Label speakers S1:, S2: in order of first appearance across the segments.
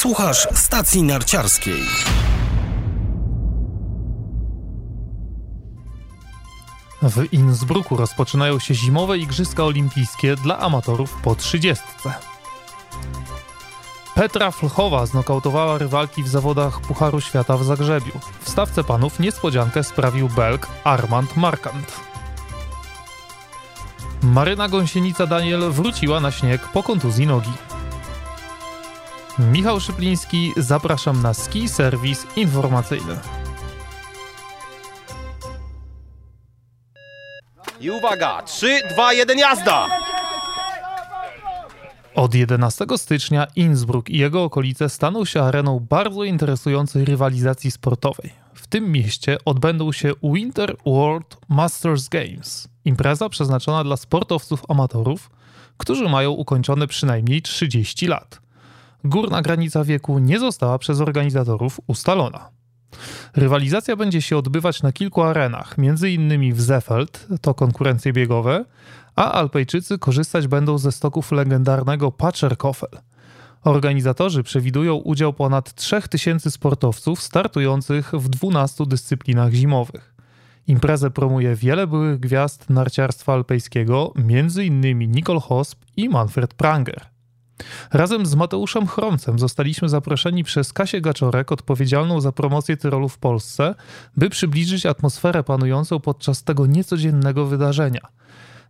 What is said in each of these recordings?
S1: Słuchasz stacji narciarskiej.
S2: W Innsbrucku rozpoczynają się zimowe Igrzyska Olimpijskie dla amatorów po 30. Petra Flchowa znokautowała rywalki w zawodach Pucharu Świata w Zagrzebiu. W stawce panów niespodziankę sprawił Belg Armand Markant. Maryna Gąsienica Daniel wróciła na śnieg po kontuzji nogi. Michał Szypliński, zapraszam na ski serwis informacyjny.
S3: I uwaga, 3, 2, 1, jazda!
S2: Od 11 stycznia Innsbruck i jego okolice staną się areną bardzo interesującej rywalizacji sportowej. W tym mieście odbędą się Winter World Masters Games, impreza przeznaczona dla sportowców amatorów, którzy mają ukończone przynajmniej 30 lat. Górna granica wieku nie została przez organizatorów ustalona. Rywalizacja będzie się odbywać na kilku arenach, m.in. w Zefeld, to konkurencje biegowe, a Alpejczycy korzystać będą ze stoków legendarnego Pacerkofel. Organizatorzy przewidują udział ponad 3000 sportowców startujących w 12 dyscyplinach zimowych. Imprezę promuje wiele byłych gwiazd narciarstwa alpejskiego, m.in. Nicole Hosp i Manfred Pranger. Razem z Mateuszem Chromcem zostaliśmy zaproszeni przez Kasię Gaczorek, odpowiedzialną za promocję Tyrolu w Polsce, by przybliżyć atmosferę panującą podczas tego niecodziennego wydarzenia.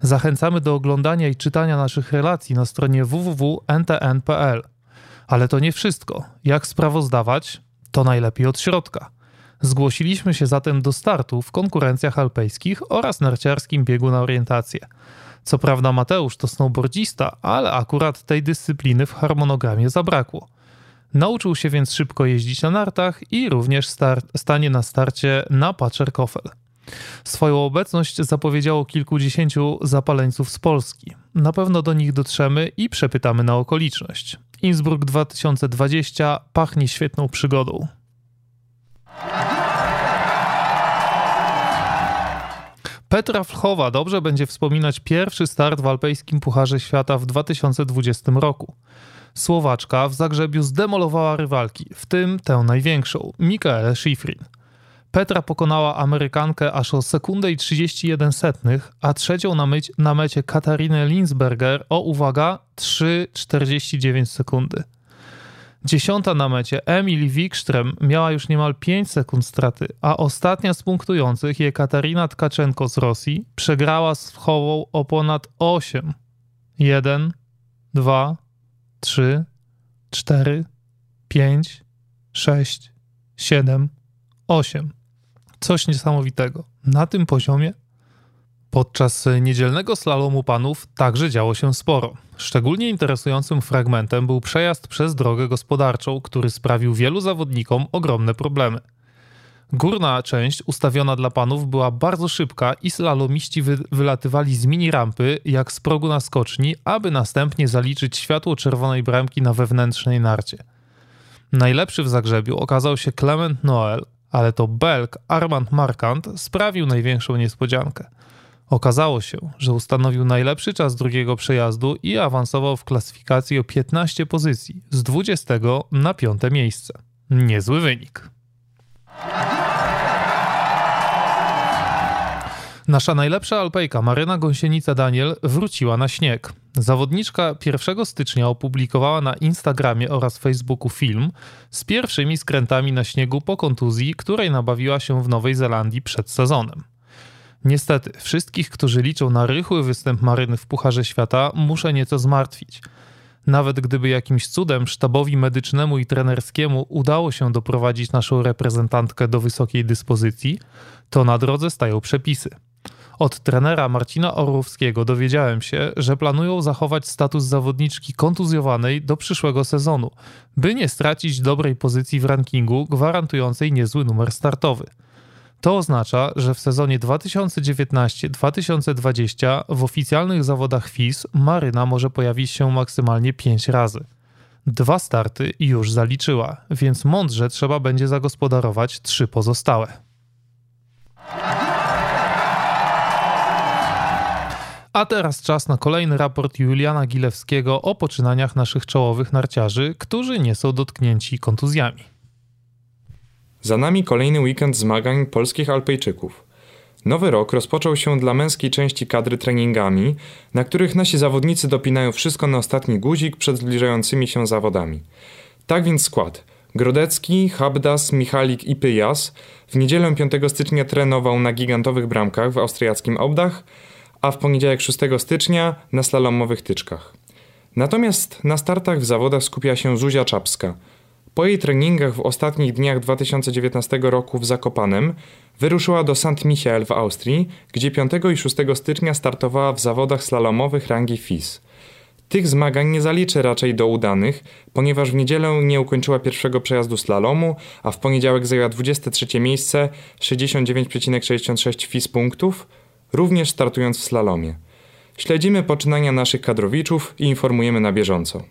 S2: Zachęcamy do oglądania i czytania naszych relacji na stronie www.ntn.pl. Ale to nie wszystko. Jak sprawozdawać? To najlepiej od środka. Zgłosiliśmy się zatem do startu w konkurencjach alpejskich oraz narciarskim biegu na orientację. Co prawda Mateusz to snowboardzista, ale akurat tej dyscypliny w harmonogramie zabrakło. Nauczył się więc szybko jeździć na nartach i również stanie na starcie na Pacerkofel. Swoją obecność zapowiedziało kilkudziesięciu zapaleńców z Polski. Na pewno do nich dotrzemy i przepytamy na okoliczność. Innsbruck 2020 pachnie świetną przygodą. Petra Flchowa dobrze będzie wspominać pierwszy start w alpejskim Pucharze Świata w 2020 roku. Słowaczka w Zagrzebiu zdemolowała rywalki, w tym tę największą, Mikaelę Schifrin. Petra pokonała Amerykankę aż o sekundę i 31 setnych, a trzecią na, myć, na mecie Katarinę Linsberger o, uwaga, 3,49 sekundy. Dziesiąta na mecie Emily Wikström miała już niemal 5 sekund straty, a ostatnia z punktujących Jekaterina Tkaczenko z Rosji przegrała z Wchową o ponad 8. 1, 2, 3, 4, 5, 6, 7, 8. Coś niesamowitego. Na tym poziomie Podczas niedzielnego slalomu panów także działo się sporo. Szczególnie interesującym fragmentem był przejazd przez drogę gospodarczą, który sprawił wielu zawodnikom ogromne problemy. Górna część ustawiona dla panów była bardzo szybka i slalomiści wy wylatywali z mini rampy jak z progu na skoczni, aby następnie zaliczyć światło czerwonej bramki na wewnętrznej narcie. Najlepszy w Zagrzebiu okazał się Clement Noel, ale to Belg Armand Markant sprawił największą niespodziankę – Okazało się, że ustanowił najlepszy czas drugiego przejazdu i awansował w klasyfikacji o 15 pozycji z 20 na 5 miejsce. Niezły wynik. Nasza najlepsza alpejka Maryna Gąsienica-Daniel wróciła na śnieg. Zawodniczka 1 stycznia opublikowała na Instagramie oraz Facebooku film z pierwszymi skrętami na śniegu po kontuzji, której nabawiła się w Nowej Zelandii przed sezonem. Niestety, wszystkich, którzy liczą na rychły występ Maryny w Pucharze Świata, muszę nieco zmartwić. Nawet gdyby jakimś cudem sztabowi medycznemu i trenerskiemu udało się doprowadzić naszą reprezentantkę do wysokiej dyspozycji, to na drodze stają przepisy. Od trenera Marcina Orłowskiego dowiedziałem się, że planują zachować status zawodniczki kontuzjowanej do przyszłego sezonu, by nie stracić dobrej pozycji w rankingu gwarantującej niezły numer startowy. To oznacza, że w sezonie 2019-2020 w oficjalnych zawodach FIS Maryna może pojawić się maksymalnie 5 razy. Dwa starty już zaliczyła, więc mądrze trzeba będzie zagospodarować trzy pozostałe. A teraz czas na kolejny raport Juliana Gilewskiego o poczynaniach naszych czołowych narciarzy, którzy nie są dotknięci kontuzjami.
S4: Za nami kolejny weekend zmagań polskich Alpejczyków. Nowy rok rozpoczął się dla męskiej części kadry treningami, na których nasi zawodnicy dopinają wszystko na ostatni guzik przed zbliżającymi się zawodami. Tak więc skład. Grodecki, Habdas, Michalik i Pyjas w niedzielę 5 stycznia trenował na gigantowych bramkach w austriackim Obdach, a w poniedziałek 6 stycznia na slalomowych tyczkach. Natomiast na startach w zawodach skupia się Zuzia Czapska. Po jej treningach w ostatnich dniach 2019 roku w Zakopanem wyruszyła do St. Michael w Austrii, gdzie 5 i 6 stycznia startowała w zawodach slalomowych rangi FIS. Tych zmagań nie zaliczy raczej do udanych, ponieważ w niedzielę nie ukończyła pierwszego przejazdu slalomu, a w poniedziałek zajęła 23 miejsce, 69,66 FIS punktów, również startując w slalomie. Śledzimy poczynania naszych kadrowiczów i informujemy na bieżąco.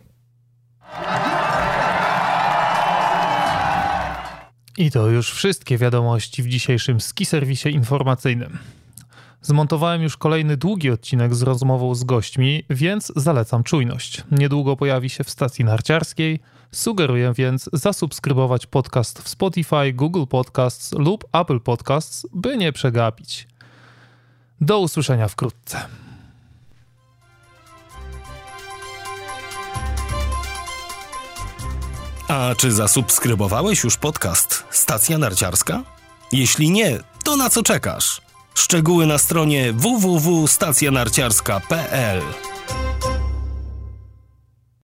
S2: I to już wszystkie wiadomości w dzisiejszym ski serwisie informacyjnym. Zmontowałem już kolejny długi odcinek z rozmową z gośćmi, więc zalecam czujność. Niedługo pojawi się w stacji narciarskiej. Sugeruję więc zasubskrybować podcast w Spotify, Google Podcasts lub Apple Podcasts, by nie przegapić. Do usłyszenia wkrótce.
S1: A czy zasubskrybowałeś już podcast Stacja Narciarska? Jeśli nie, to na co czekasz? Szczegóły na stronie www.stacjanarciarska.pl